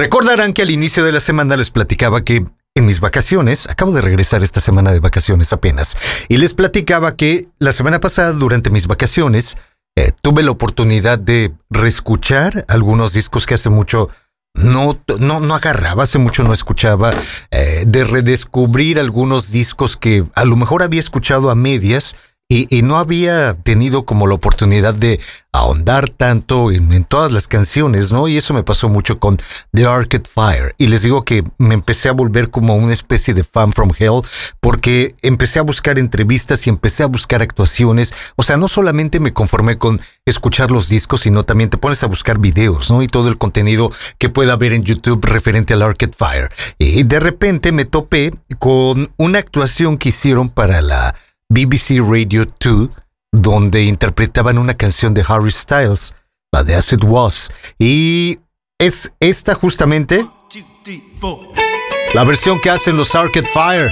Recordarán que al inicio de la semana les platicaba que en mis vacaciones, acabo de regresar esta semana de vacaciones apenas, y les platicaba que la semana pasada durante mis vacaciones eh, tuve la oportunidad de reescuchar algunos discos que hace mucho no, no, no agarraba, hace mucho no escuchaba, eh, de redescubrir algunos discos que a lo mejor había escuchado a medias y, no había tenido como la oportunidad de ahondar tanto en, todas las canciones, ¿no? Y eso me pasó mucho con The Arcade Fire. Y les digo que me empecé a volver como una especie de fan from hell porque empecé a buscar entrevistas y empecé a buscar actuaciones. O sea, no solamente me conformé con escuchar los discos, sino también te pones a buscar videos, ¿no? Y todo el contenido que pueda haber en YouTube referente al Arcade Fire. Y de repente me topé con una actuación que hicieron para la BBC Radio 2, donde interpretaban una canción de Harry Styles, la de As It Was. Y es esta justamente la versión que hacen los Arcade Fire.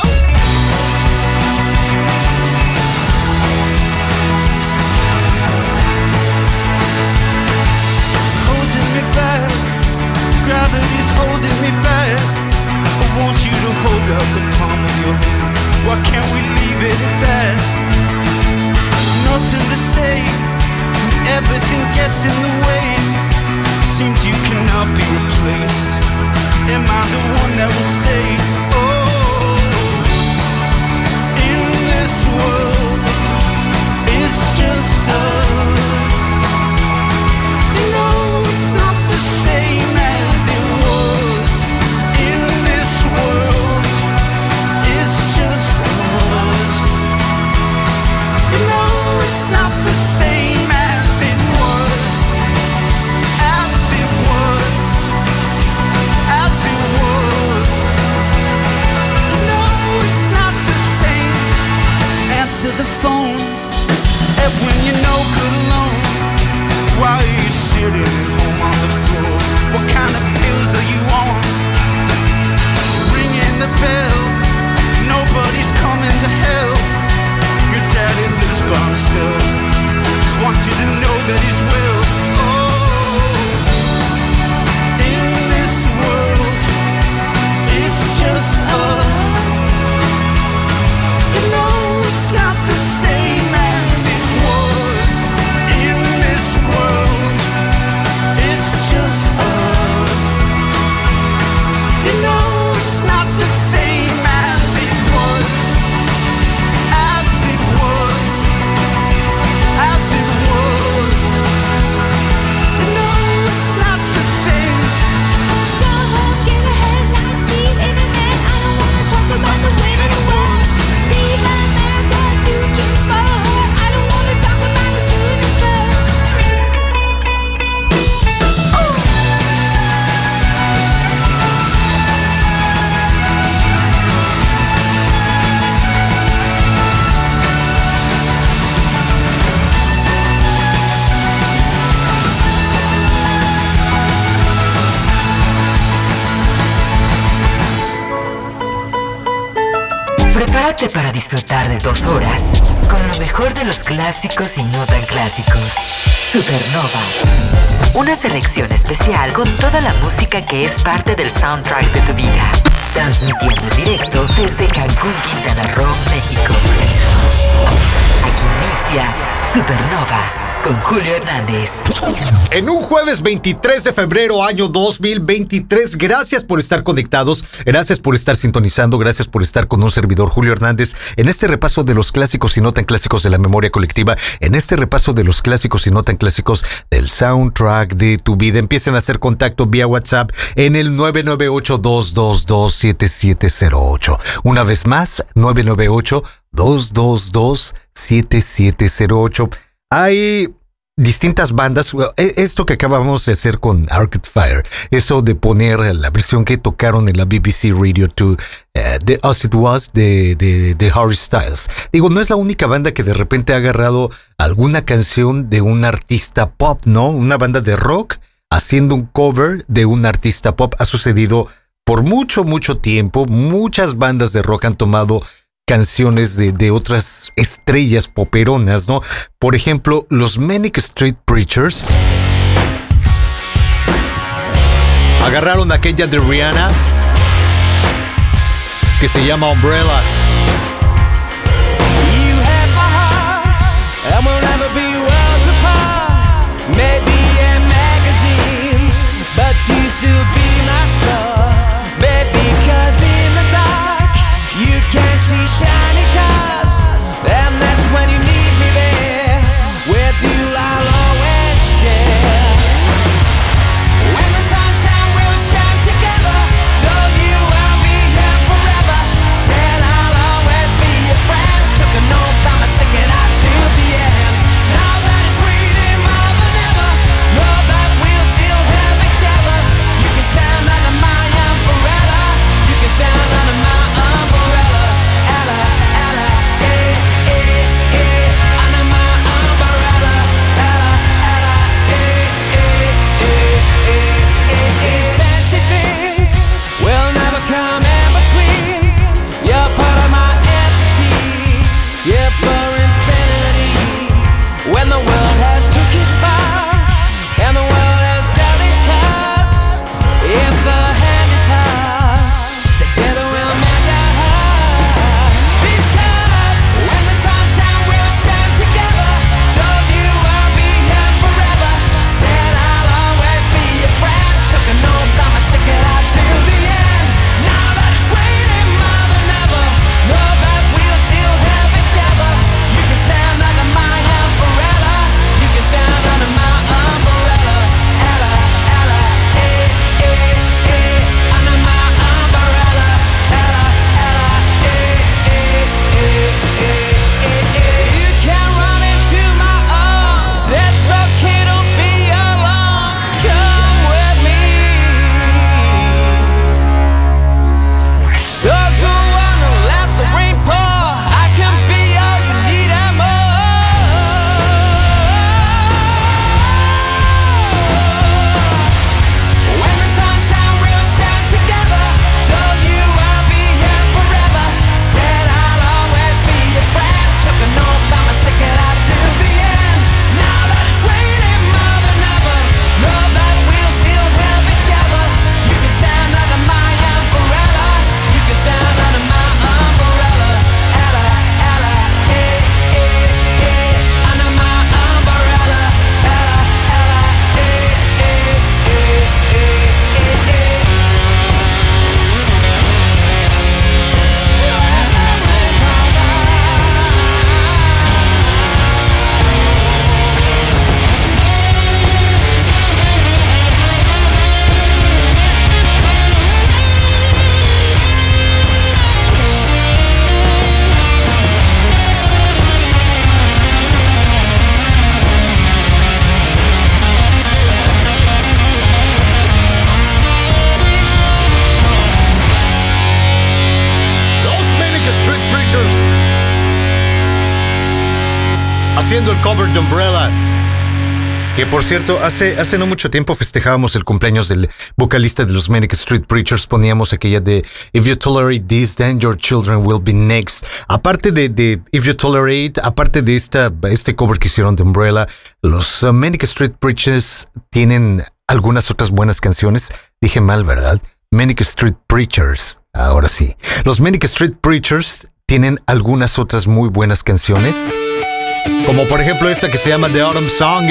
Prepárate para disfrutar de dos horas con lo mejor de los clásicos y no tan clásicos. Supernova. Una selección especial con toda la música que es parte del soundtrack de tu vida. Transmitiendo en directo desde Cancún, Quintana Roo, México. Aquí inicia Supernova con Julio Hernández. En un jueves 23 de febrero año 2023, gracias por estar conectados, gracias por estar sintonizando, gracias por estar con un servidor Julio Hernández en este repaso de los clásicos y no tan clásicos de la memoria colectiva, en este repaso de los clásicos y no tan clásicos del soundtrack de tu vida. Empiecen a hacer contacto vía WhatsApp en el 998-222-7708. Una vez más, 998-222-7708. Hay distintas bandas. E- Esto que acabamos de hacer con Arcade Fire, eso de poner la versión que tocaron en la BBC Radio 2 eh, de As It Was de, de Harry Styles. Digo, no es la única banda que de repente ha agarrado alguna canción de un artista pop, ¿no? Una banda de rock haciendo un cover de un artista pop. Ha sucedido por mucho, mucho tiempo. Muchas bandas de rock han tomado canciones de, de, otras estrellas poperonas, ¿no? Por ejemplo, los Manic Street Preachers. Agarraron aquella de Rihanna que se llama Umbrella. You por cierto, hace, hace no mucho tiempo festejábamos el cumpleaños del vocalista de los Manic Street Preachers. Poníamos aquella de If you tolerate this, then your children will be next. Aparte de, de If you tolerate, aparte de esta, este cover que hicieron de Umbrella, los Manic Street Preachers tienen algunas otras buenas canciones. Dije mal, ¿verdad? Manic Street Preachers. Ahora sí. Los Manic Street Preachers tienen algunas otras muy buenas canciones. Como por ejemplo esta que se llama The Autumn Song.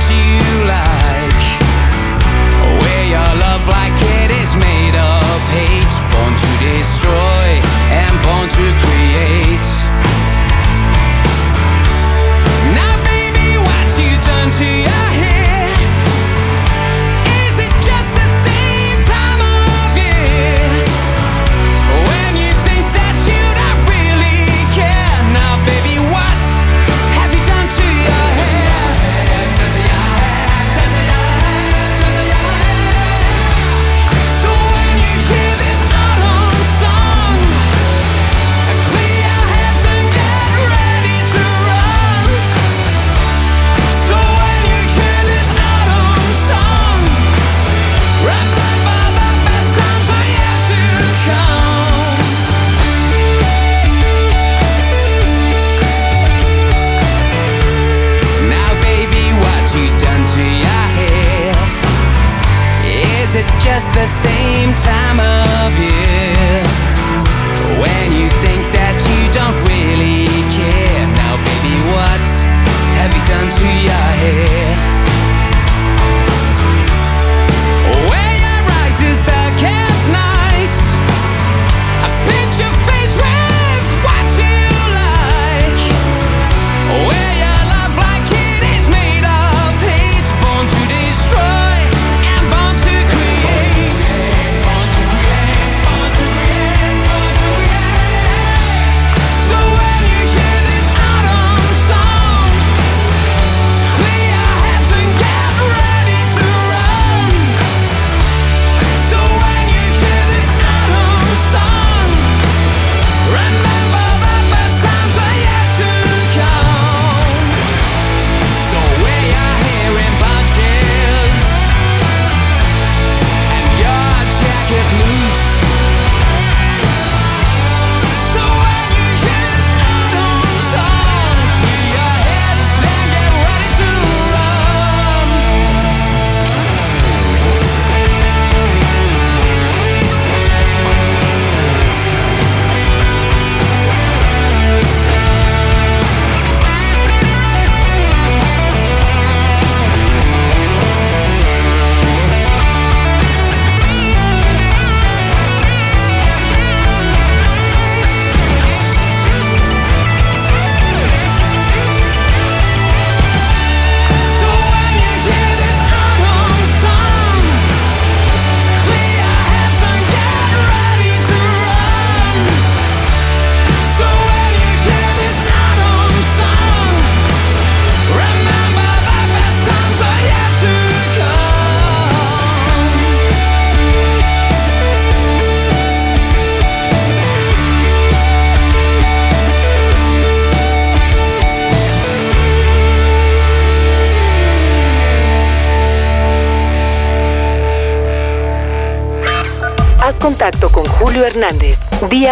the same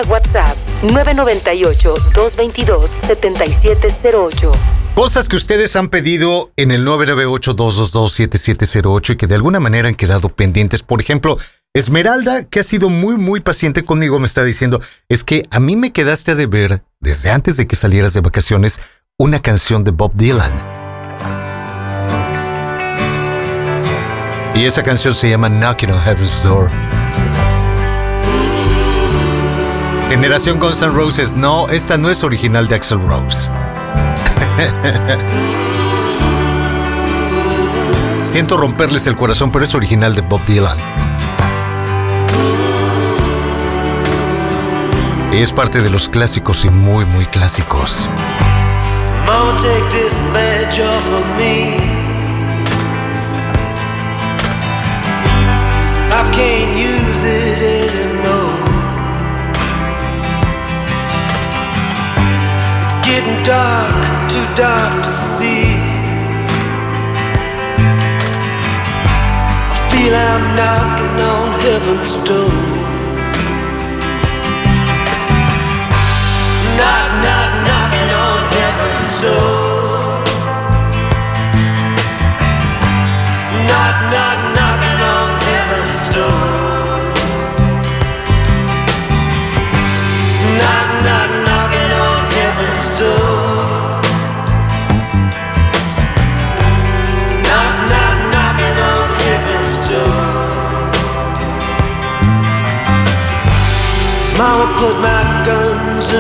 WhatsApp 998-222-7708. Cosas que ustedes han pedido en el 998-222-7708 y que de alguna manera han quedado pendientes. Por ejemplo, Esmeralda, que ha sido muy, muy paciente conmigo, me está diciendo, es que a mí me quedaste a deber, desde antes de que salieras de vacaciones, una canción de Bob Dylan. Y esa canción se llama Knocking on Heaven's Door. Generación Guns N' Roses, no, esta no es original de Axel Rose. Siento romperles el corazón, pero es original de Bob Dylan. Es parte de los clásicos y muy, muy clásicos. Take this badge off of me. I can't use getting dark, too dark to see. I feel I'm knocking on heaven's door.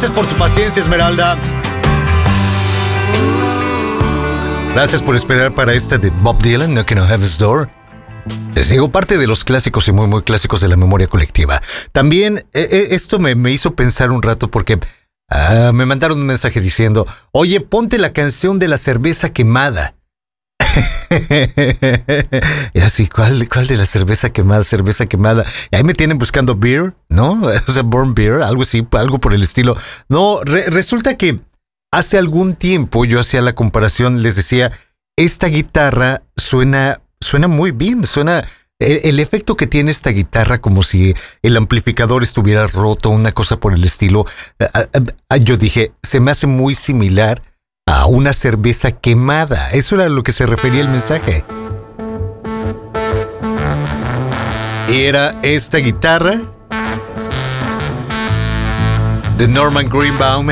Gracias por tu paciencia, Esmeralda. Gracias por esperar para esta de Bob Dylan, Knocking on Heaven's Door. Les digo, parte de los clásicos y muy, muy clásicos de la memoria colectiva. También eh, eh, esto me, me hizo pensar un rato porque ah, me mandaron un mensaje diciendo, oye, ponte la canción de la cerveza quemada. y así, ¿cuál, ¿cuál de la cerveza quemada? Cerveza quemada. Ahí me tienen buscando beer, ¿no? O sea, burn beer, algo así, algo por el estilo. No, re- resulta que hace algún tiempo yo hacía la comparación, les decía, esta guitarra suena, suena muy bien, suena... El, el efecto que tiene esta guitarra como si el amplificador estuviera roto, una cosa por el estilo. Yo dije, se me hace muy similar a una cerveza quemada. Eso era a lo que se refería el mensaje. Y era esta guitarra de Norman Greenbaum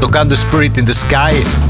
tocando Spirit in the Sky.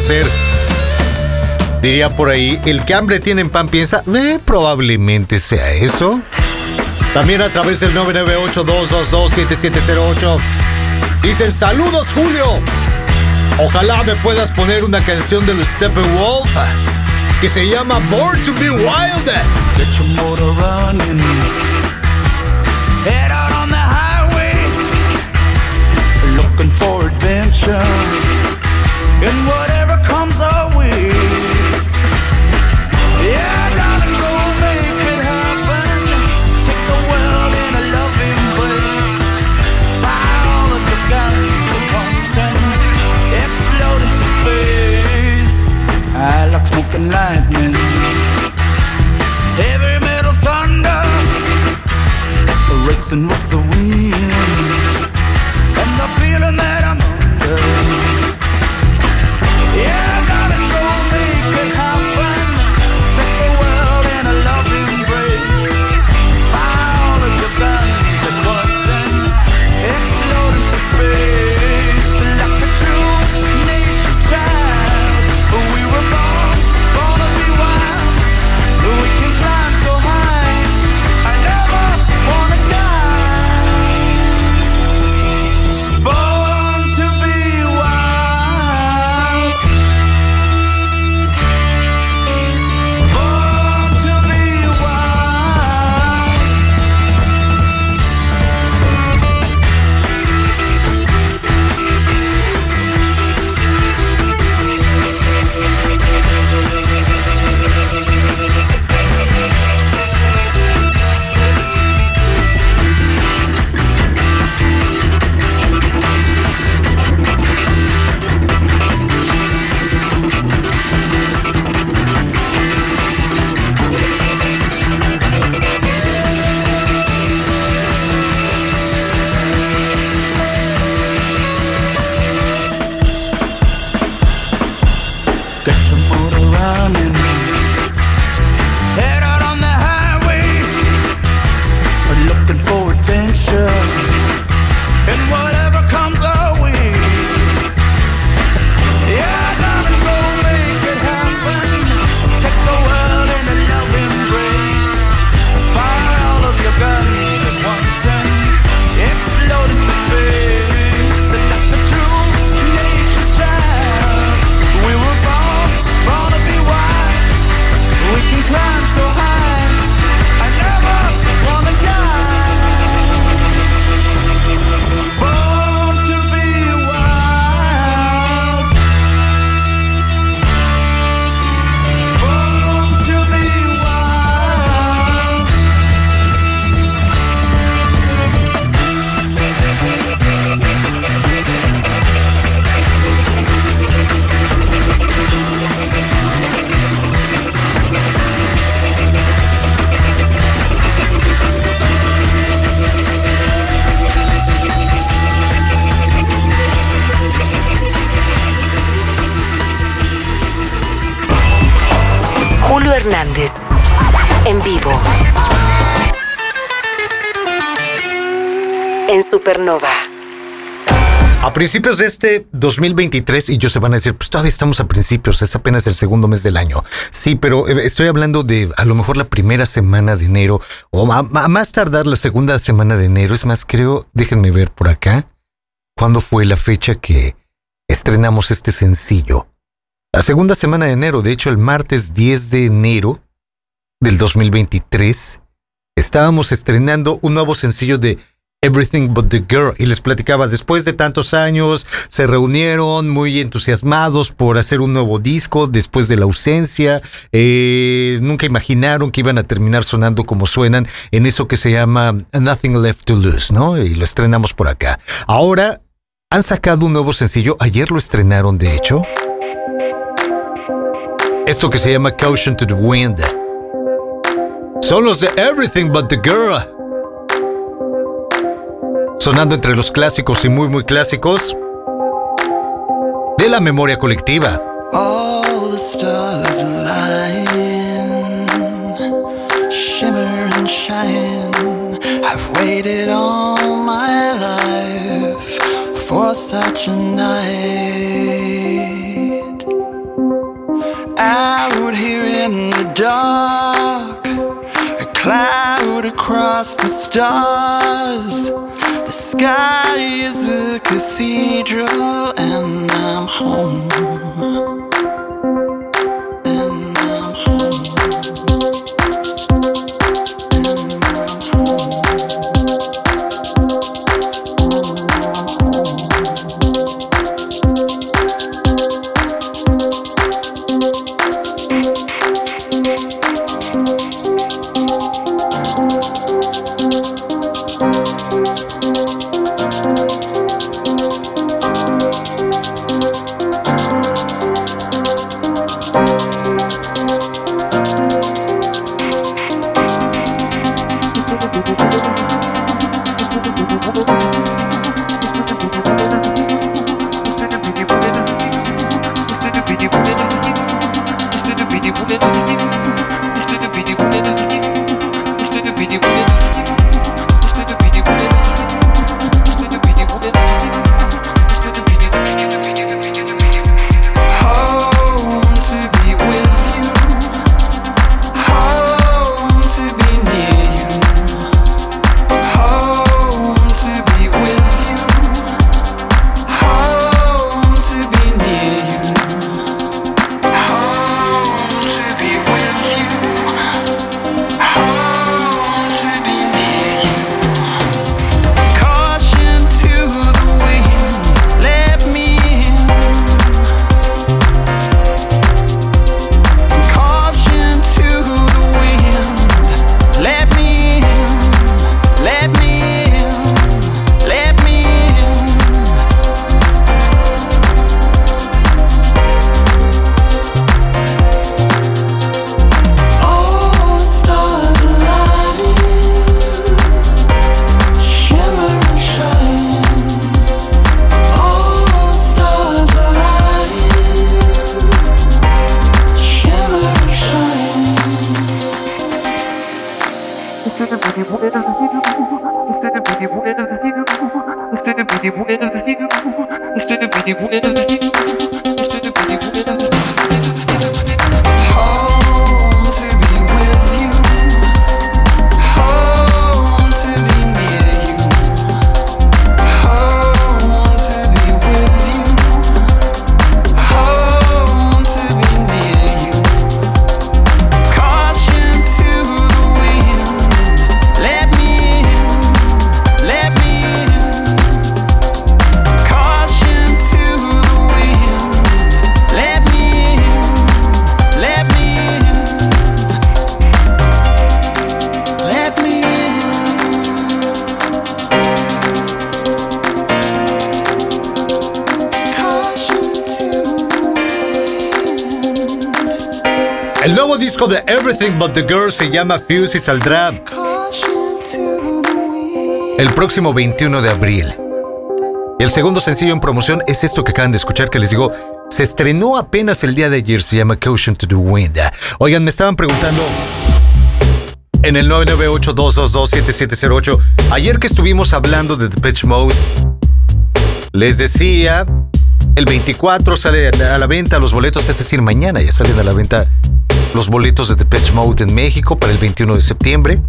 Hacer? Diría por ahí, el que hambre tiene en pan piensa, eh, probablemente sea eso. También a través del 998-222-7708. Dicen, saludos Julio. Ojalá me puedas poner una canción de los Steppenwolf que se llama Born to be Wild. Get your motor running. Head out on the highway. Looking for adventure. Lightning. Heavy metal thunder Racing with the principios de este 2023, y yo se van a decir, pues todavía estamos a principios, es apenas el segundo mes del año. Sí, pero eh, estoy hablando de a lo mejor la primera semana de enero, o a, a más tardar la segunda semana de enero. Es más, creo, déjenme ver por acá, ¿cuándo fue la fecha que estrenamos este sencillo? La segunda semana de enero, de hecho el martes 10 de enero del 2023, estábamos estrenando un nuevo sencillo de Everything But the Girl. Y les platicaba, después de tantos años, se reunieron muy entusiasmados por hacer un nuevo disco después de la ausencia. Eh, nunca imaginaron que iban a terminar sonando como suenan en eso que se llama Nothing Left to Lose, ¿no? Y lo estrenamos por acá. Ahora han sacado un nuevo sencillo. Ayer lo estrenaron, de hecho. Esto que se llama Caution to the Wind. Son los de Everything But the Girl. Sonando entre los clásicos y muy muy clásicos de la memoria colectiva. All the stars align, shimmer and shine. I've waited all my life for such a night. Out here in the dark, a cloud across the stars. Sky is a cathedral, and I'm home. De Everything But the Girl se llama Fuse y saldrá el próximo 21 de abril. El segundo sencillo en promoción es esto que acaban de escuchar, que les digo, se estrenó apenas el día de ayer, se llama Caution to the Wind. Oigan, me estaban preguntando en el 998-222-7708, ayer que estuvimos hablando de The Pitch Mode, les decía, el 24 sale a la venta los boletos, es decir, mañana ya salen a la venta los boletos de The Pitch Mode en México para el 21 de septiembre.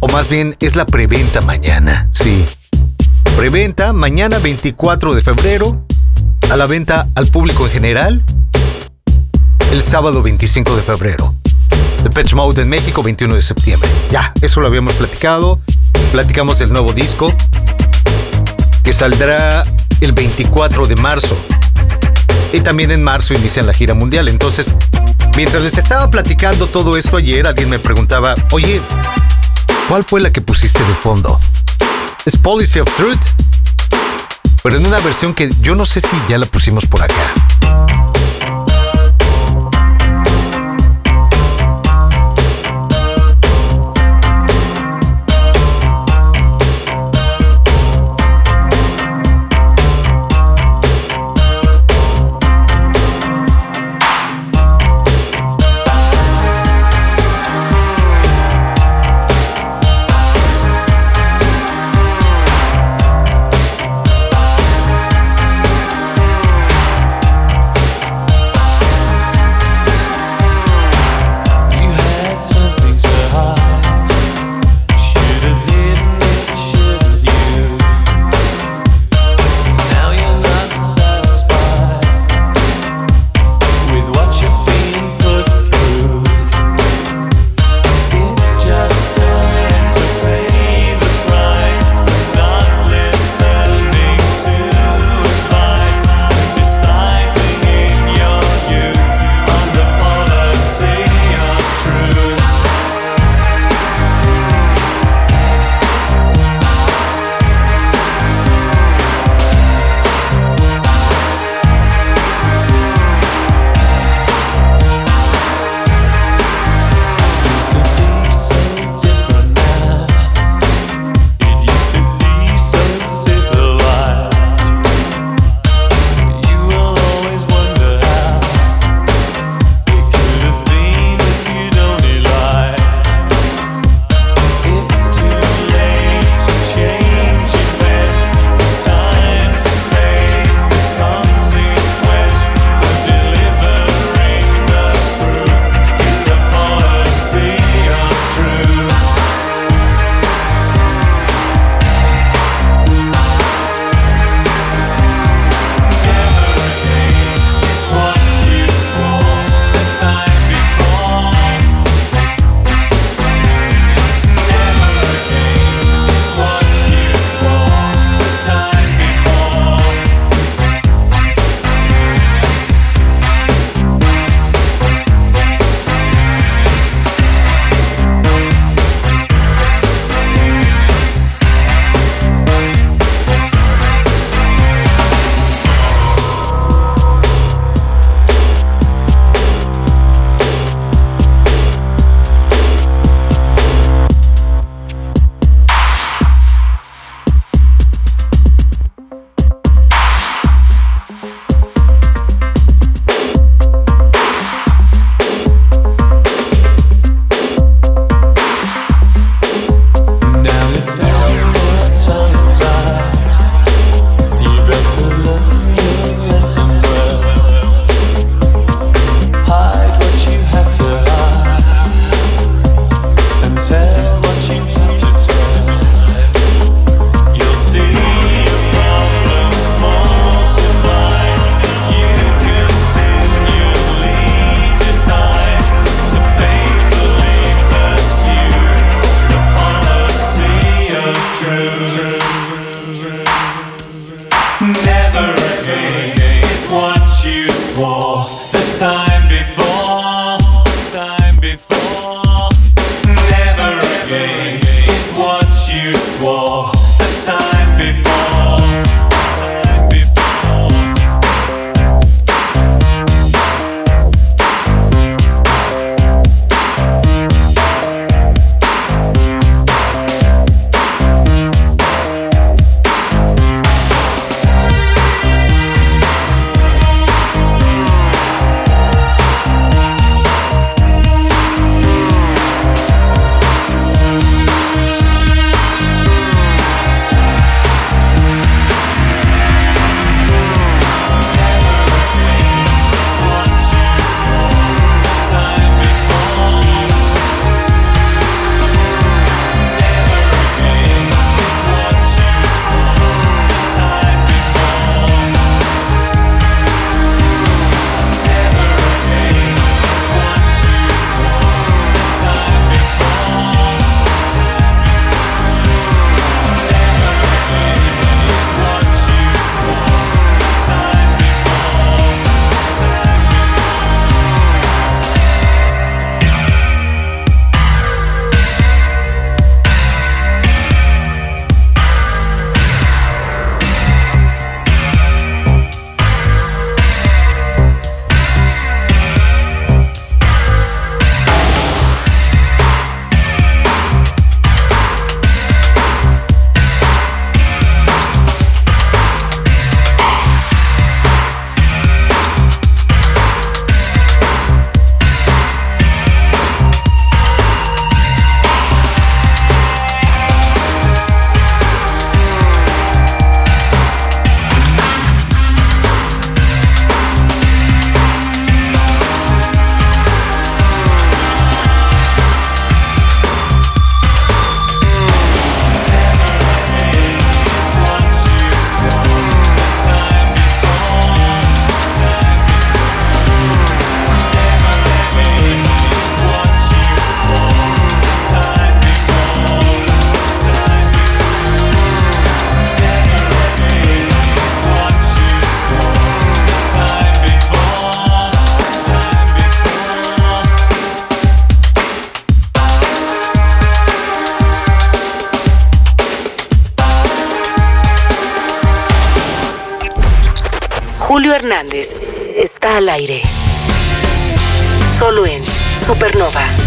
O más bien, es la preventa mañana, sí. Preventa mañana 24 de febrero, a la venta al público en general, el sábado 25 de febrero. The Pitch Mode en México, 21 de septiembre. Ya, eso lo habíamos platicado. Platicamos del nuevo disco que saldrá el 24 de marzo. Y también en marzo inician la gira mundial. Entonces, mientras les estaba platicando todo esto ayer, alguien me preguntaba, oye, ¿cuál fue la que pusiste de fondo? ¿Es Policy of Truth? Pero en una versión que yo no sé si ya la pusimos por acá.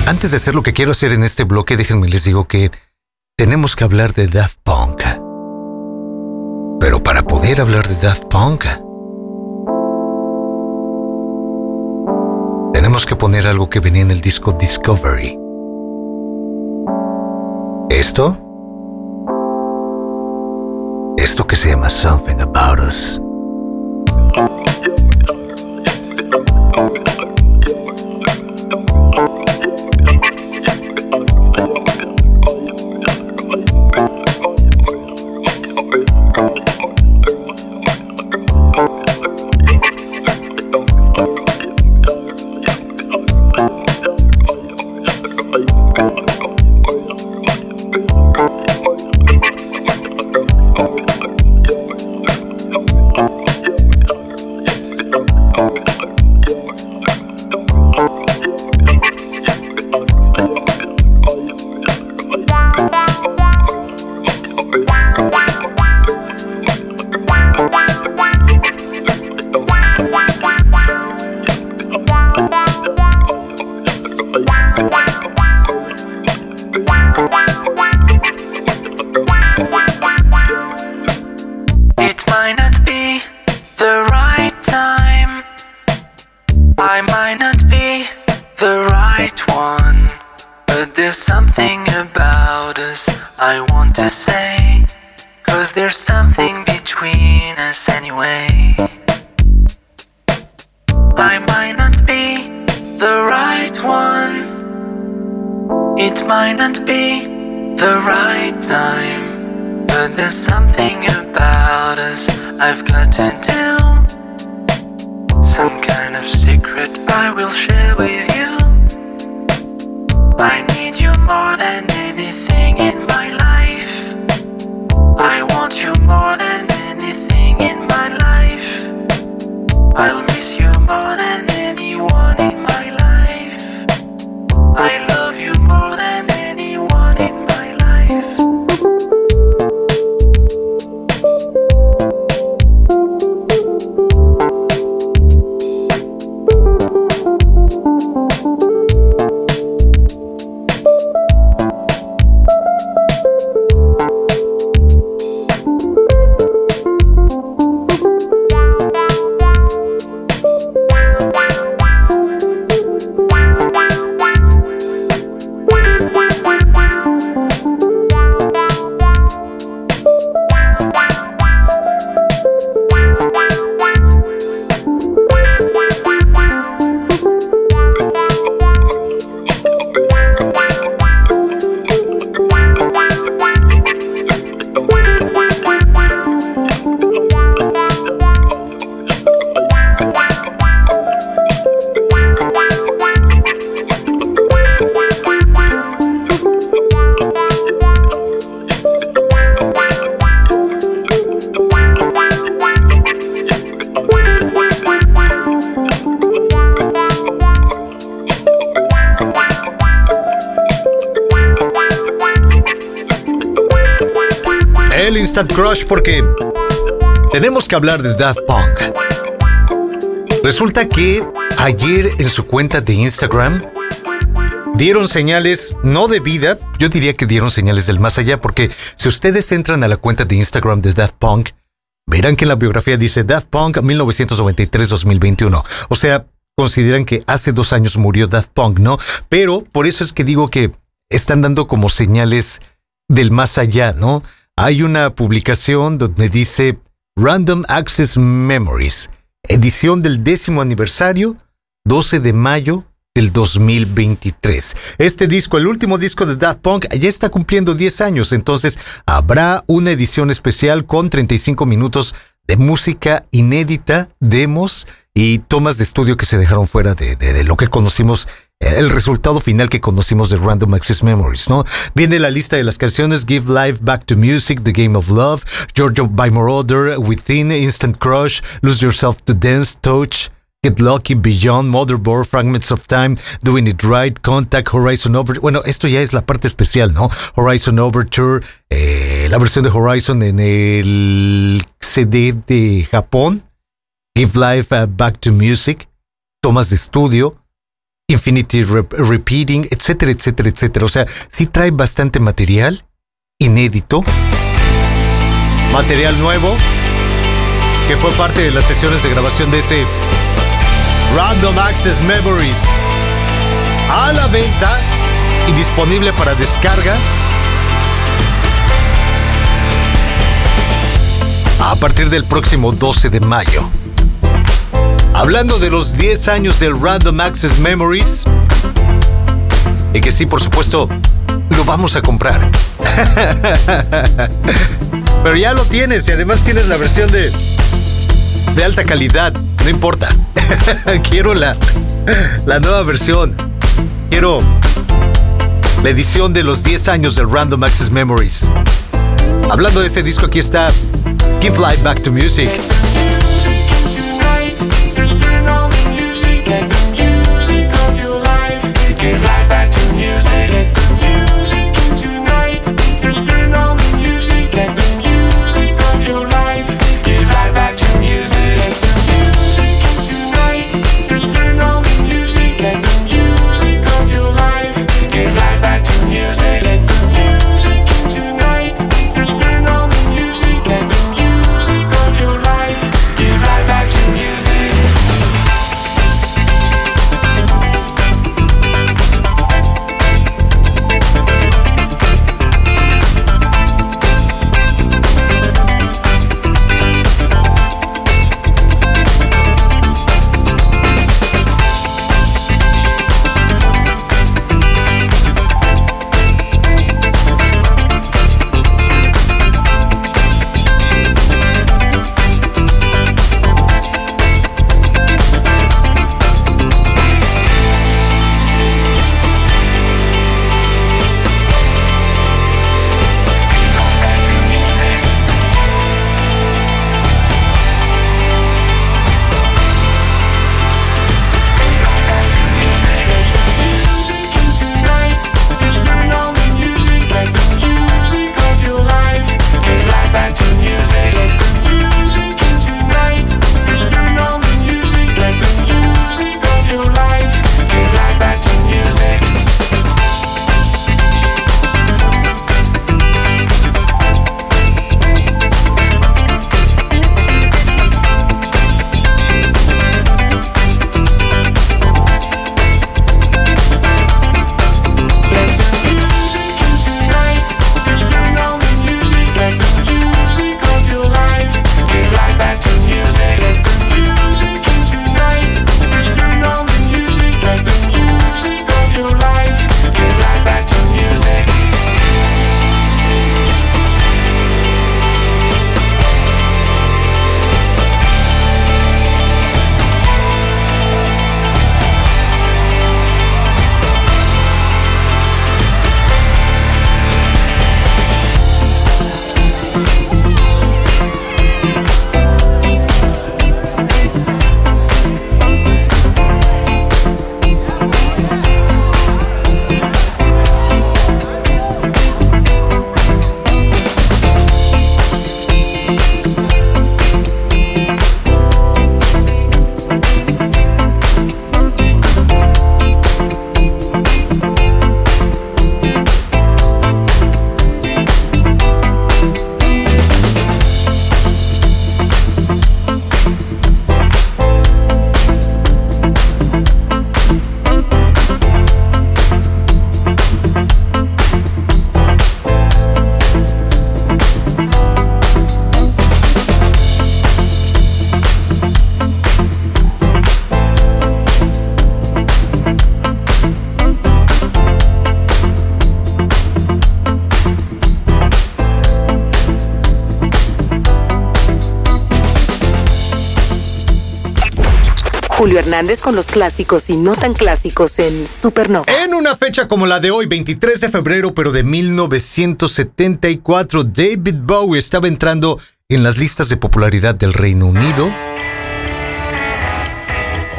Antes de hacer lo que quiero hacer en este bloque, déjenme les digo que tenemos que hablar de Daft Punk. Pero para poder hablar de Daft Punk, tenemos que poner algo que venía en el disco Discovery. Esto. Esto que se llama Something About Us. Hablar de Daft Punk. Resulta que ayer en su cuenta de Instagram dieron señales no de vida, yo diría que dieron señales del más allá porque si ustedes entran a la cuenta de Instagram de Daft Punk, verán que en la biografía dice Daft Punk 1993-2021. O sea, consideran que hace dos años murió Daft Punk, ¿no? Pero por eso es que digo que están dando como señales del más allá, ¿no? Hay una publicación donde dice Random Access Memories, edición del décimo aniversario, 12 de mayo del 2023. Este disco, el último disco de Daft Punk, ya está cumpliendo 10 años, entonces habrá una edición especial con 35 minutos de música inédita, demos y tomas de estudio que se dejaron fuera de, de- de lo que conocimos, el resultado final que conocimos de Random Access Memories, ¿no? Viene la lista de las canciones Give Life Back to Music, The Game of Love, Giorgio by Moroder, Within, Instant Crush, Lose Yourself to Dance, Touch, Get Lucky, Beyond, Motherboard, Fragments of Time, Doing It Right, Contact, Horizon Overture. Bueno, esto ya es la parte especial, ¿no? Horizon Overture, eh, la versión de Horizon en el CD de Japón Give Life uh, Back to Music, tomas de estudio, Infinity Rep- Repeating, etcétera, etcétera, etcétera. O sea, sí trae bastante material inédito, material nuevo, que fue parte de las sesiones de grabación de ese Random Access Memories a la venta y disponible para descarga a partir del próximo 12 de mayo. Hablando de los 10 años del Random Access Memories, y que sí, por supuesto, lo vamos a comprar. Pero ya lo tienes y además tienes la versión de, de alta calidad, no importa. Quiero la, la nueva versión. Quiero la edición de los 10 años del Random Access Memories. Hablando de ese disco, aquí está Give Life Back to Music. Julio Hernández con los clásicos y no tan clásicos en Supernova. En una fecha como la de hoy, 23 de febrero, pero de 1974, David Bowie estaba entrando en las listas de popularidad del Reino Unido.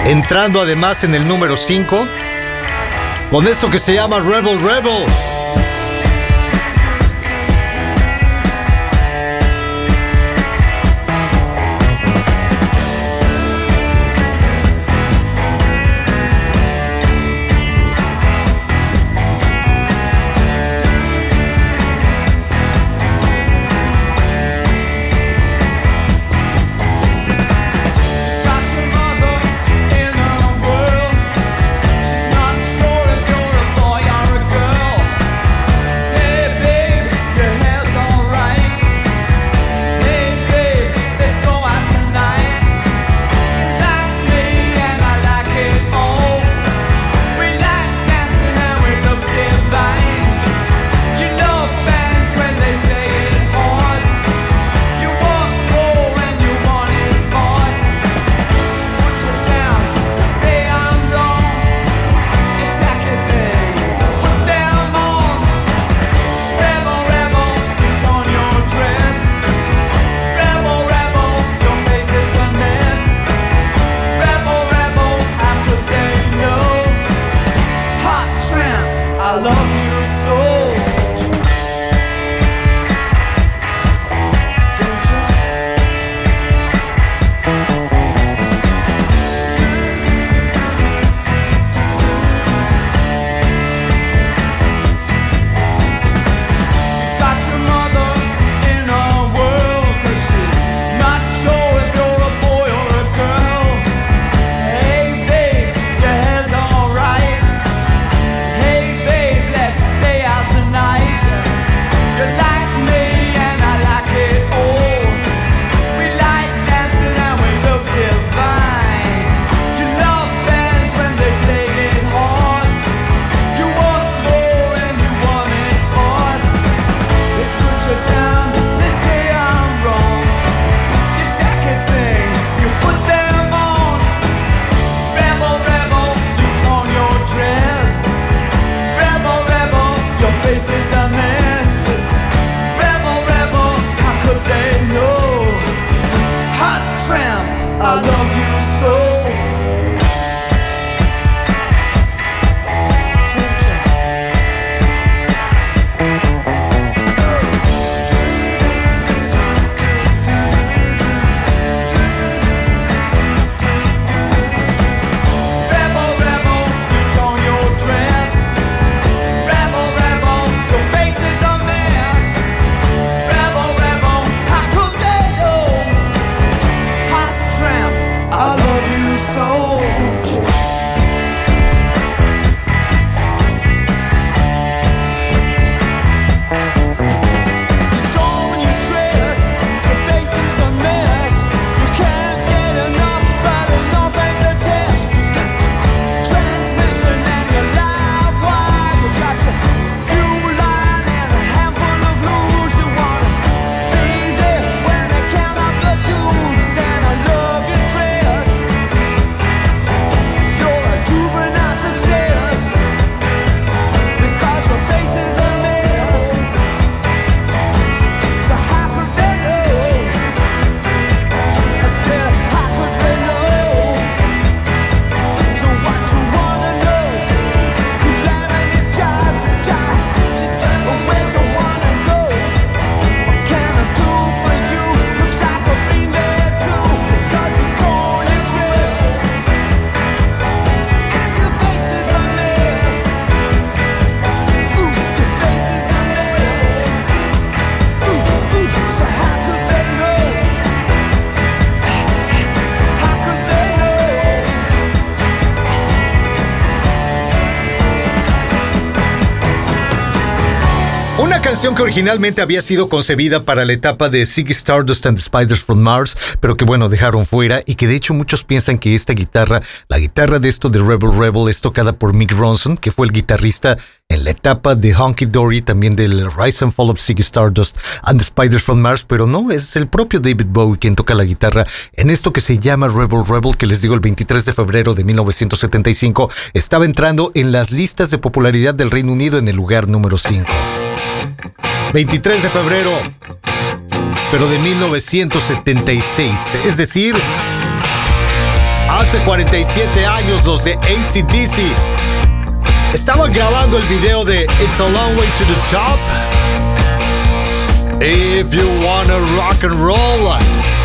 Entrando además en el número 5, con esto que se llama Rebel Rebel. Que originalmente había sido concebida para la etapa de Ziggy Stardust and the Spiders from Mars, pero que bueno, dejaron fuera y que de hecho muchos piensan que esta guitarra, la guitarra de esto de Rebel Rebel es tocada por Mick Ronson, que fue el guitarrista en la etapa de Honky Dory, también del Rise and Fall of Ziggy Stardust and the Spiders from Mars, pero no, es el propio David Bowie quien toca la guitarra en esto que se llama Rebel Rebel, que les digo el 23 de febrero de 1975 estaba entrando en las listas de popularidad del Reino Unido en el lugar número 5. 23 de febrero, pero de 1976, es decir, hace 47 años los de ACDC estaban grabando el video de It's a Long Way to the Top. If you wanna rock and roll.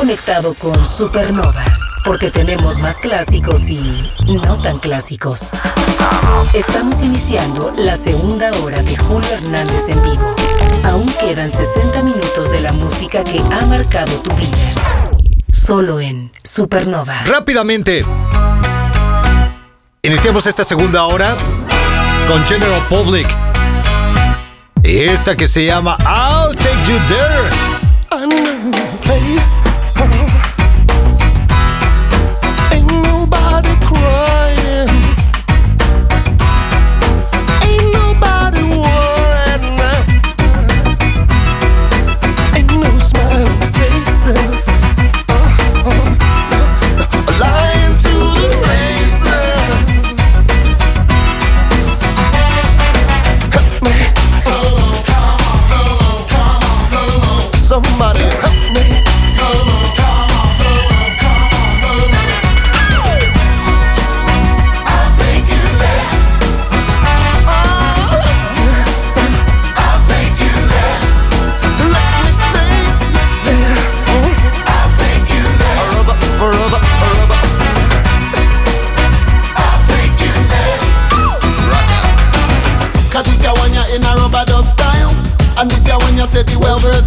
conectado con Supernova, porque tenemos más clásicos y no tan clásicos. Estamos iniciando la segunda hora de Julio Hernández en vivo. Aún quedan 60 minutos de la música que ha marcado tu vida. Solo en Supernova. Rápidamente. Iniciamos esta segunda hora con General Public. Y esta que se llama I'll Take You There.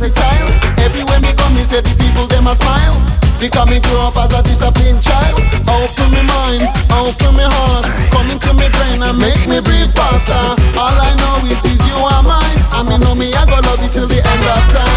versatile. Everywhere me go, me say the people them a smile. Because me grow up as a disciplined child. Open me mind, open me heart. Come into me brain and make me breathe faster. All I know is, is you are mine. I mean, know me, I go love you till the end of time.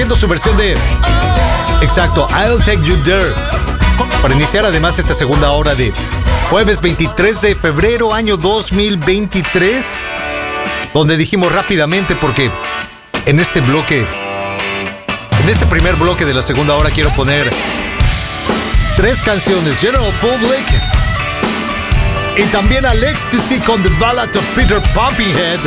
haciendo su versión de... Exacto, I'll Take You There. Para iniciar además esta segunda hora de jueves 23 de febrero año 2023, donde dijimos rápidamente porque en este bloque, en este primer bloque de la segunda hora quiero poner tres canciones, General Public y también Alex Ecstasy con The Ballad of Peter Pumpyhead.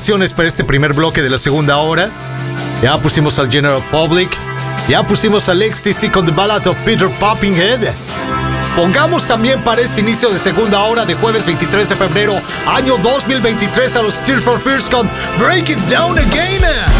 canciones para este primer bloque de la segunda hora. Ya pusimos al General Public. Ya pusimos al Ecstasy con The Ballad of Peter Poppinghead. Pongamos también para este inicio de segunda hora de jueves 23 de febrero, año 2023, a los Tears for Fears con Break It Down Again.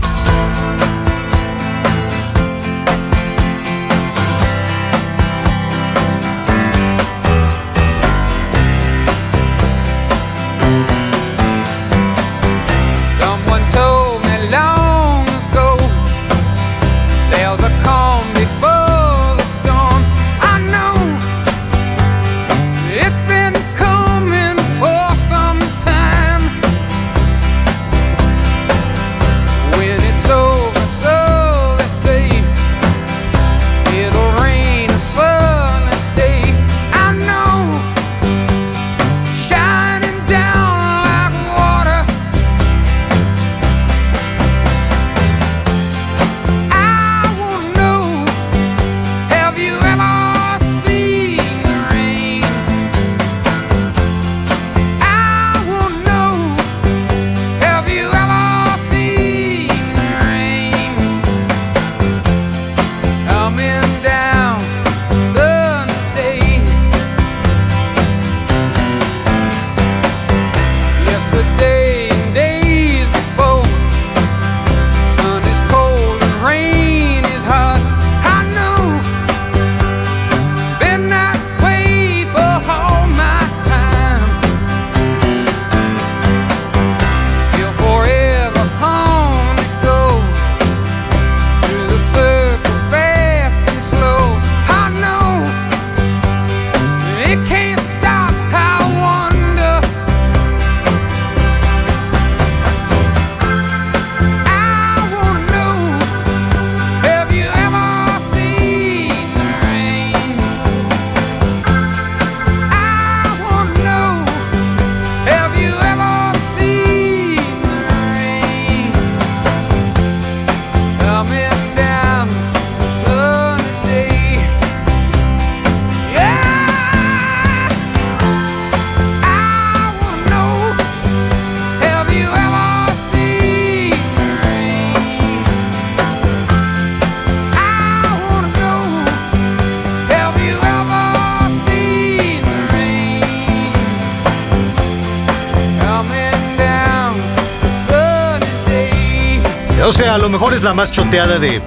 Mejor es la más choteada de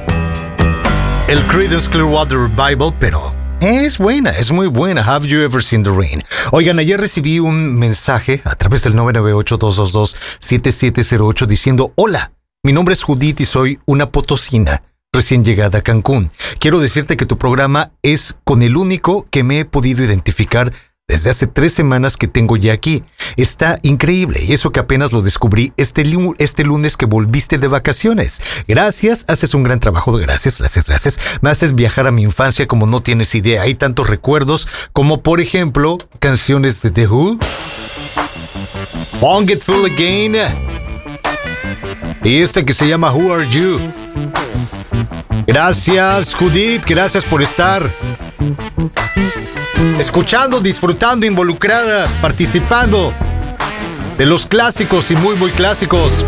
el Creedence Clearwater Bible, pero es buena, es muy buena. Have you ever seen the rain? Oigan, ayer recibí un mensaje a través del 998-222-7708 diciendo, hola, mi nombre es Judith y soy una potosina recién llegada a Cancún. Quiero decirte que tu programa es con el único que me he podido identificar desde hace tres semanas que tengo ya aquí. Está increíble y eso que apenas lo descubrí este, este lunes que volviste de vacaciones. Gracias, haces un gran trabajo. Gracias, gracias, gracias. Me haces viajar a mi infancia como no tienes idea. Hay tantos recuerdos como por ejemplo canciones de The Who. Won't Get Full Again. Y esta que se llama Who Are You. Gracias, Judith. Gracias por estar escuchando, disfrutando, involucrada, participando de los clásicos y muy, muy clásicos.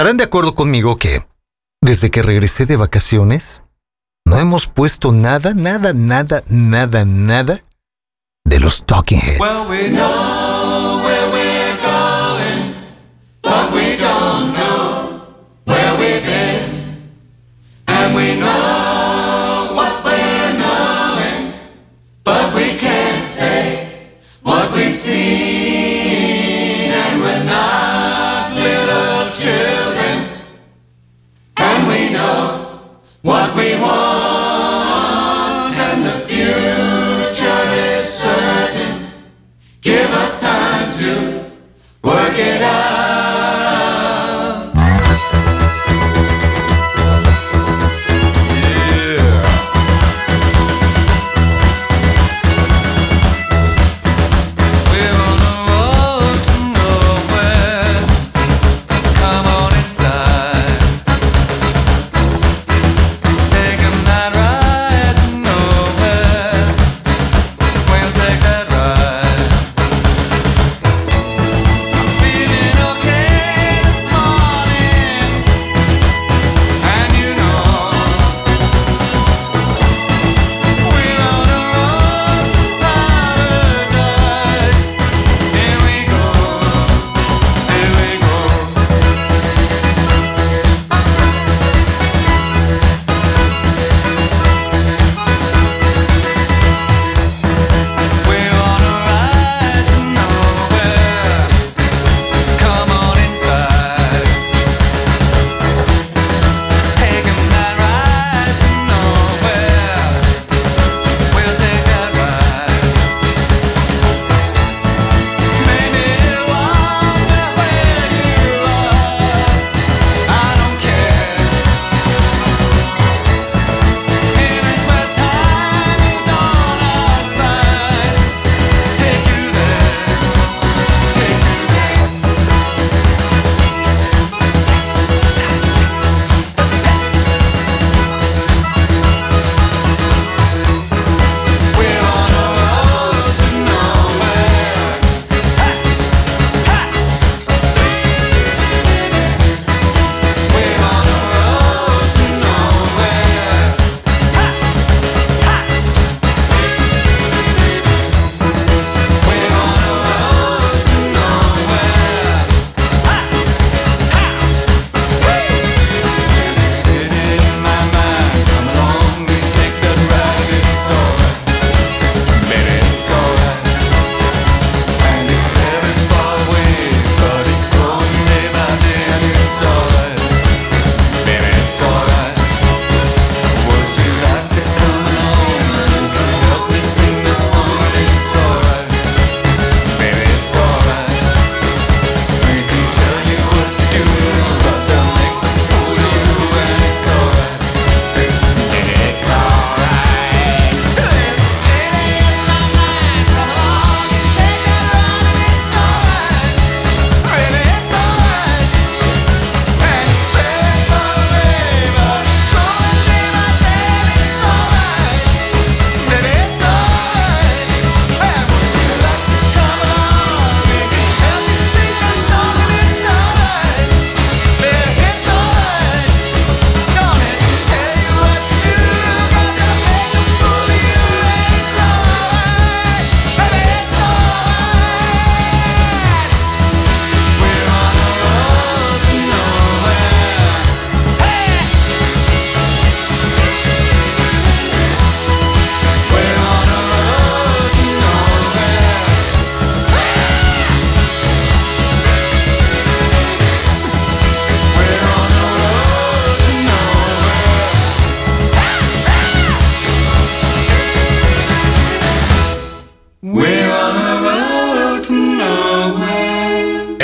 estarán de acuerdo conmigo que, desde que regresé de vacaciones, no hemos puesto nada, nada, nada, nada, nada de los Talking Heads.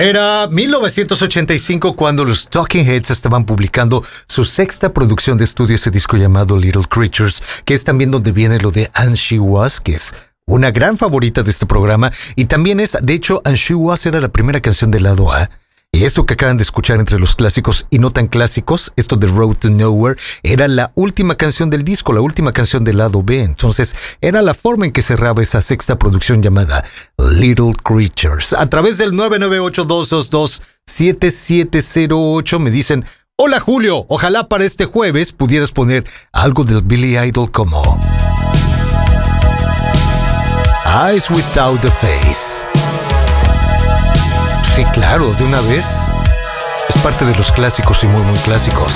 Era 1985 cuando los Talking Heads estaban publicando su sexta producción de estudio, ese disco llamado Little Creatures, que es también donde viene lo de And She Was, que es una gran favorita de este programa, y también es, de hecho, And She Was era la primera canción del lado A y esto que acaban de escuchar entre los clásicos y no tan clásicos, esto de Road to Nowhere, era la última canción del disco, la última canción del lado B. Entonces, era la forma en que cerraba esa sexta producción llamada Little Creatures. A través del 998-222-7708 me dicen, hola Julio, ojalá para este jueves pudieras poner algo del Billy Idol como... Eyes Without the Face sí, claro, de una vez. Es parte de los clásicos y muy, muy clásicos.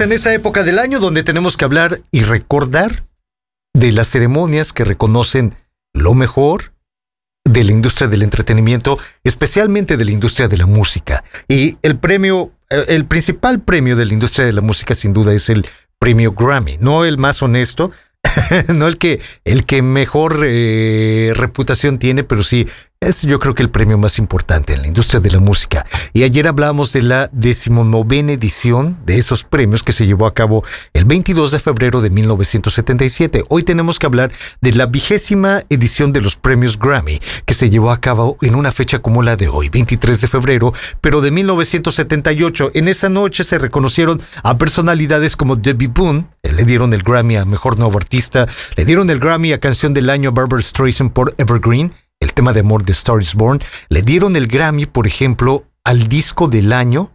En esa época del año donde tenemos que hablar y recordar de las ceremonias que reconocen lo mejor de la industria del entretenimiento, especialmente de la industria de la música. Y el premio, eh, el principal premio de la industria de la música sin duda es el premio Grammy, no el más honesto, no el que el que mejor eh, reputación tiene, pero sí es yo creo que el premio más importante en la industria de la música. Y ayer hablamos de la decimonovena edición de esos premios que se llevó a cabo el 22 de febrero de 1977. Hoy tenemos que hablar de la vigésima edición de los premios Grammy que se llevó a cabo en una fecha como la de hoy, 23 de febrero, pero de 1978. En esa noche se reconocieron a personalidades como Debbie Boone, eh, le dieron el Grammy a Mejor Nuevo Artista, le dieron el Grammy a Canción del Año a Barbara Streisand por Evergreen, el tema de amor de Star is Born. Le dieron el Grammy, por ejemplo, al disco del año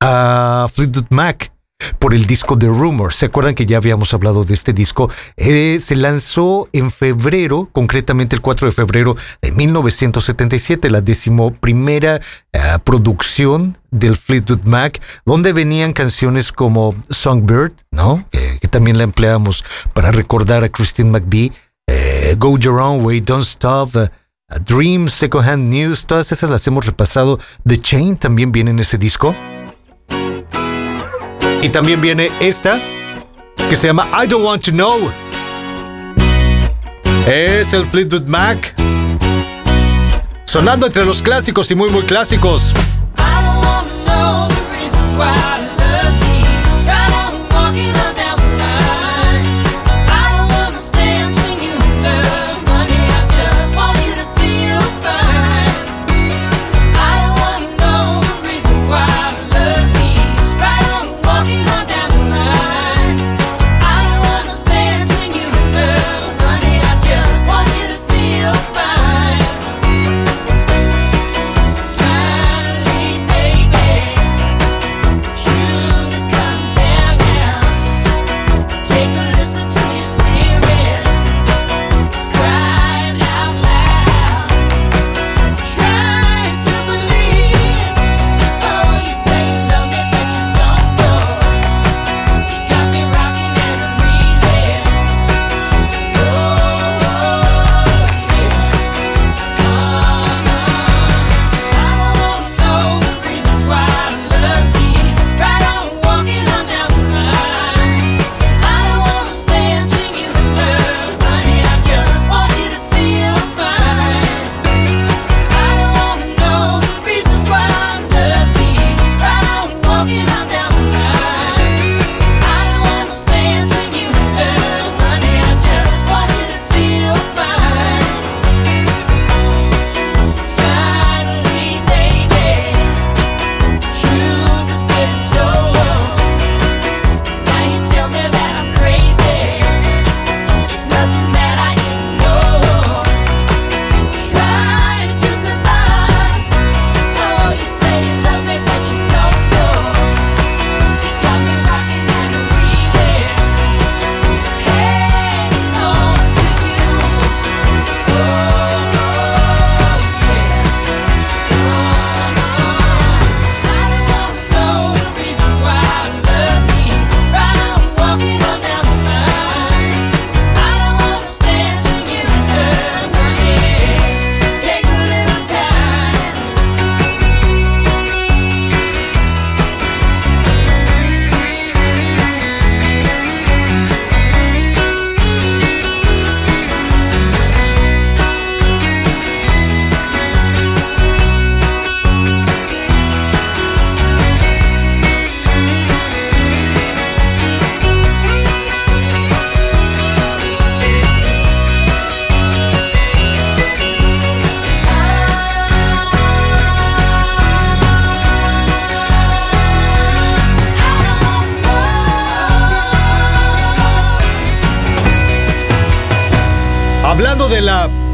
a Fleetwood Mac por el disco The Rumor. ¿Se acuerdan que ya habíamos hablado de este disco? Eh, se lanzó en febrero, concretamente el 4 de febrero de 1977, la decimoprimera eh, producción del Fleetwood Mac, donde venían canciones como Songbird, ¿no? Que también la empleamos para recordar a Christine McVie, eh, Go Your Own Way, Don't Stop, eh, Dream, Second Hand News, todas esas las hemos repasado. The Chain también viene en ese disco. Y también viene esta, que se llama I Don't Want to Know. Es el Fleetwood Mac. Sonando entre los clásicos y muy, muy clásicos. I don't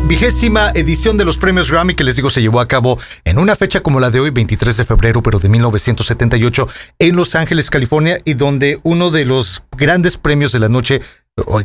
vigésima edición de los premios Grammy que les digo se llevó a cabo en una fecha como la de hoy, 23 de febrero, pero de 1978, en Los Ángeles, California, y donde uno de los grandes premios de la noche,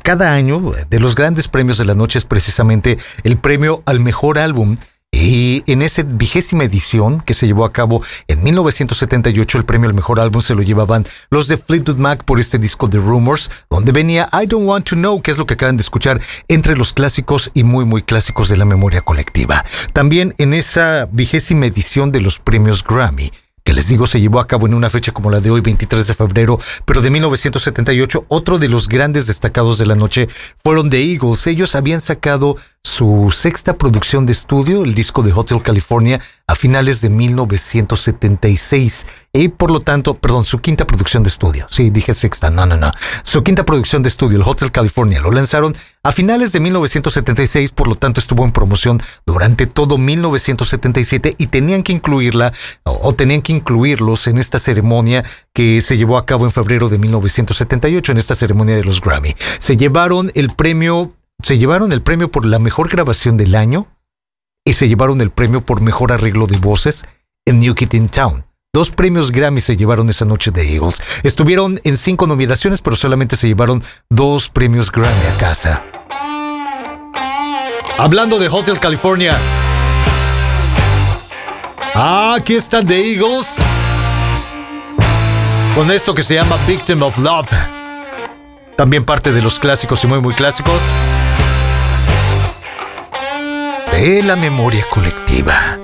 cada año, de los grandes premios de la noche es precisamente el premio al mejor álbum. Y en esa vigésima edición que se llevó a cabo en 1978, el premio al mejor álbum se lo llevaban los de Fleetwood Mac por este disco de Rumors, donde venía I Don't Want to Know, que es lo que acaban de escuchar entre los clásicos y muy, muy clásicos de la memoria colectiva. También en esa vigésima edición de los premios Grammy que les digo se llevó a cabo en una fecha como la de hoy, 23 de febrero, pero de 1978, otro de los grandes destacados de la noche fueron The Eagles. Ellos habían sacado su sexta producción de estudio, el disco de Hotel California, a finales de 1976. Y por lo tanto, perdón, su quinta producción de estudio. Sí, dije sexta, no, no, no. Su quinta producción de estudio, el Hotel California, lo lanzaron a finales de 1976, por lo tanto estuvo en promoción durante todo 1977 y tenían que incluirla o, tenían que incluirlos en esta ceremonia que se llevó a cabo en febrero de 1978, en esta ceremonia de los Grammy. Se llevaron el premio, se llevaron el premio por la mejor grabación del año y se llevaron el premio por mejor arreglo de voces en New Kid in Town. Dos premios Grammy se llevaron esa noche de Eagles. Estuvieron en cinco nominaciones, pero solamente se llevaron dos premios Grammy a casa. Hablando de Hotel California. Ah, aquí están The Eagles. Con esto que se llama Victim of Love. También parte de los clásicos y muy, muy clásicos. De la memoria colectiva.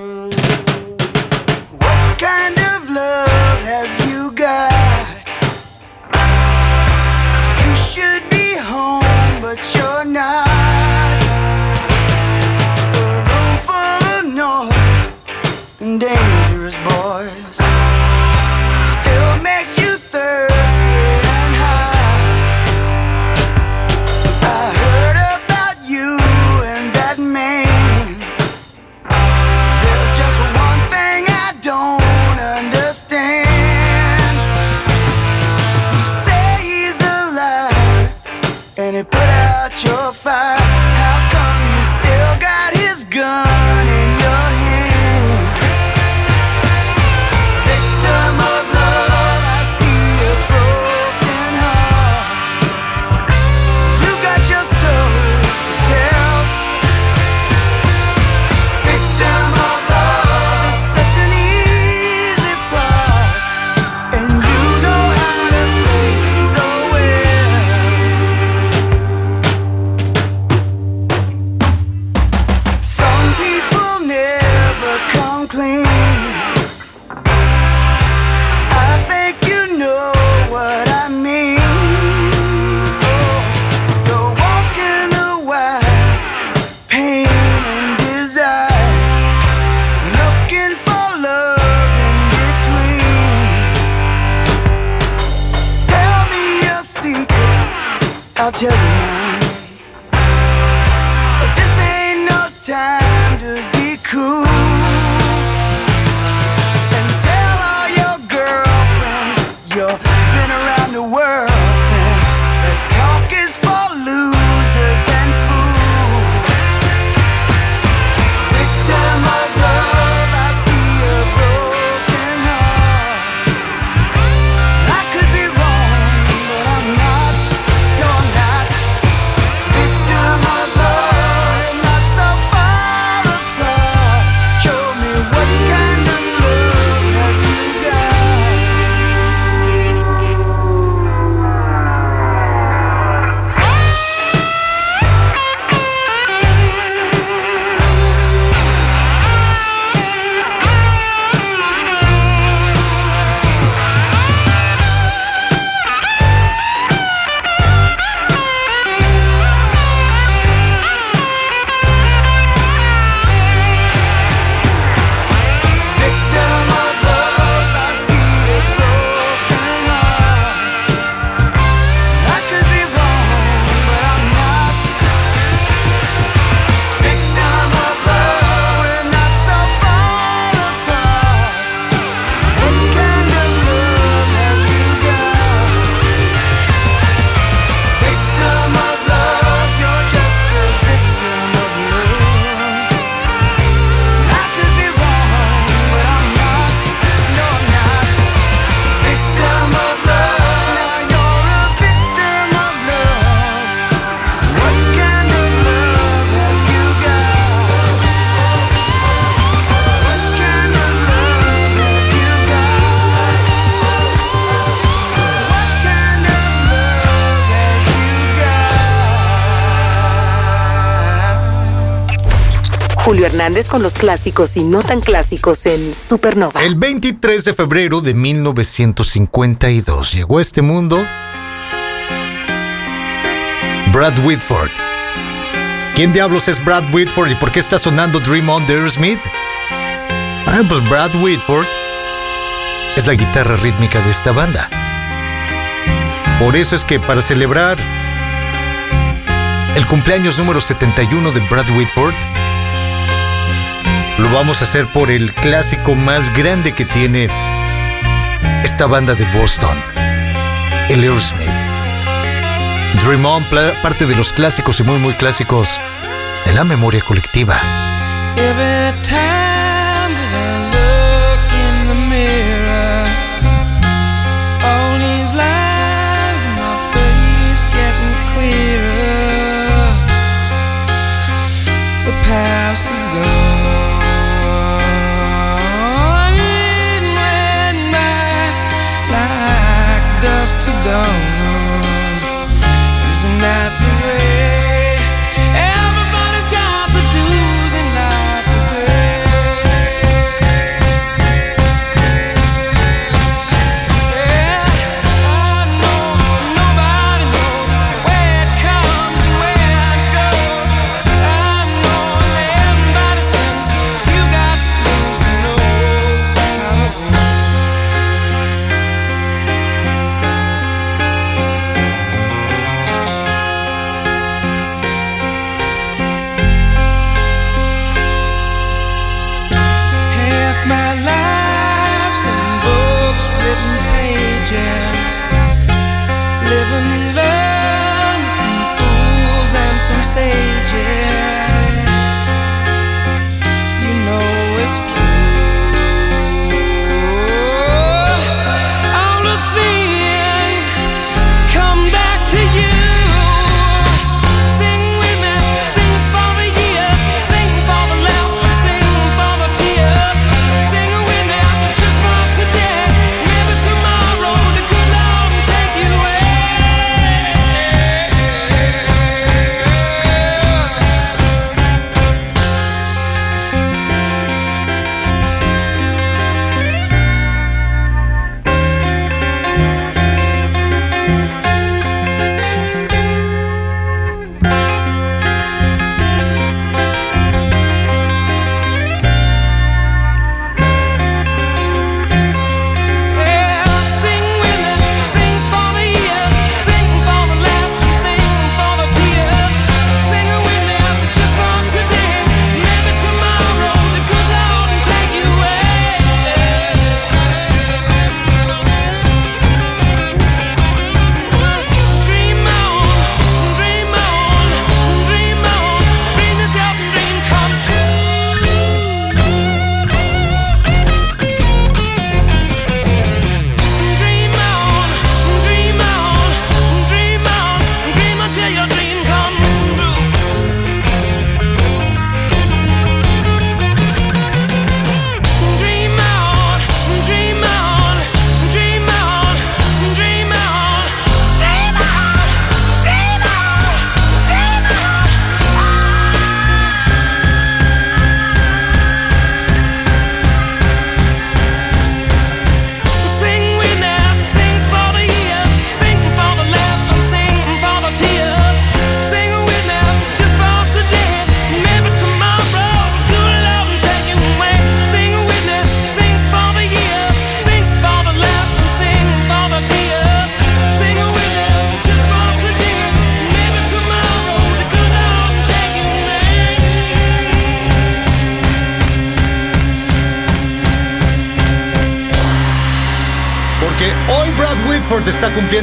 I'll tell you mine. This ain't no time Hernández con los clásicos y no tan clásicos en Supernova. El 23 de febrero de 1952 llegó a este mundo Brad Whitford. ¿Quién diablos es Brad Whitford y por qué está sonando Dream On de Aerosmith? Ah, pues Brad Whitford es la guitarra rítmica de esta banda. Por eso es que para celebrar el cumpleaños número 71 de Brad Whitford, lo vamos a hacer por el clásico más grande que tiene esta banda de Boston, el Aerosmith. Dream On, parte de los clásicos y muy muy clásicos de la memoria colectiva.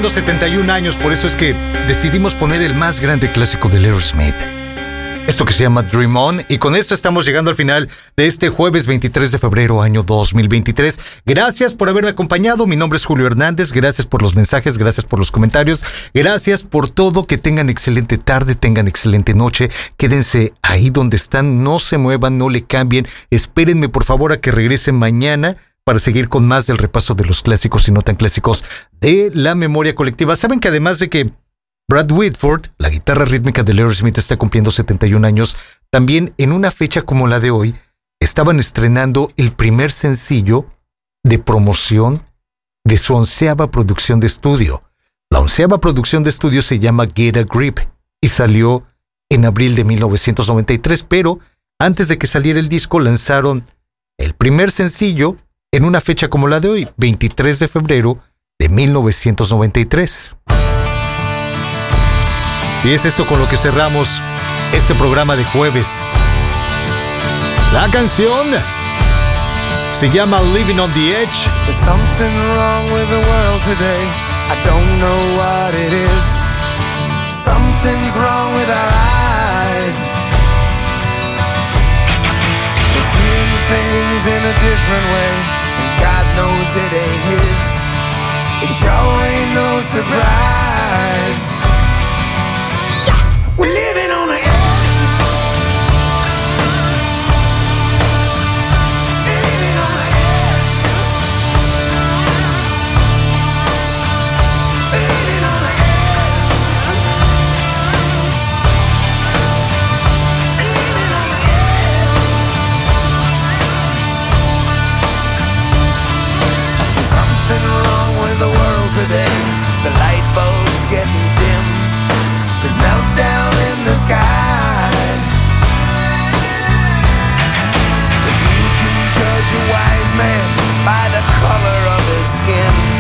Cumpliendo 71 años, por eso es que decidimos poner el más grande clásico del Aerosmith. Esto que se llama Dream On. Y con esto estamos llegando al final de este jueves 23 de febrero, año 2023. Gracias por haberme acompañado. Mi nombre es Julio Hernández. Gracias por los mensajes, gracias por los comentarios. Gracias por todo. Que tengan excelente tarde, tengan excelente noche. Quédense ahí donde están. No se muevan, no le cambien. Espérenme por favor a que regresen mañana para seguir con más del repaso de los clásicos y no tan clásicos de la memoria colectiva. Saben que además de que Brad Whitford, la guitarra rítmica de Aerosmith, está cumpliendo 71 años, también en una fecha como la de hoy, estaban estrenando el primer sencillo de promoción de su onceava producción de estudio. La onceava producción de estudio se llama Get a Grip y salió en abril de 1993, pero antes de que saliera el disco lanzaron el primer sencillo en una fecha como la de hoy, 23 de febrero de 1993. Y es esto con lo que cerramos este programa de jueves. La canción se llama Living on the Edge. There's something wrong with the world today. I don't know what it is. Something's wrong with our eyes. We're seeing things in a different way, knows it ain't His. It sure ain't no surprise. The color of his skin,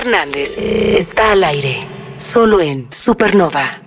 Julio Hernández. Está al aire, solo en Supernova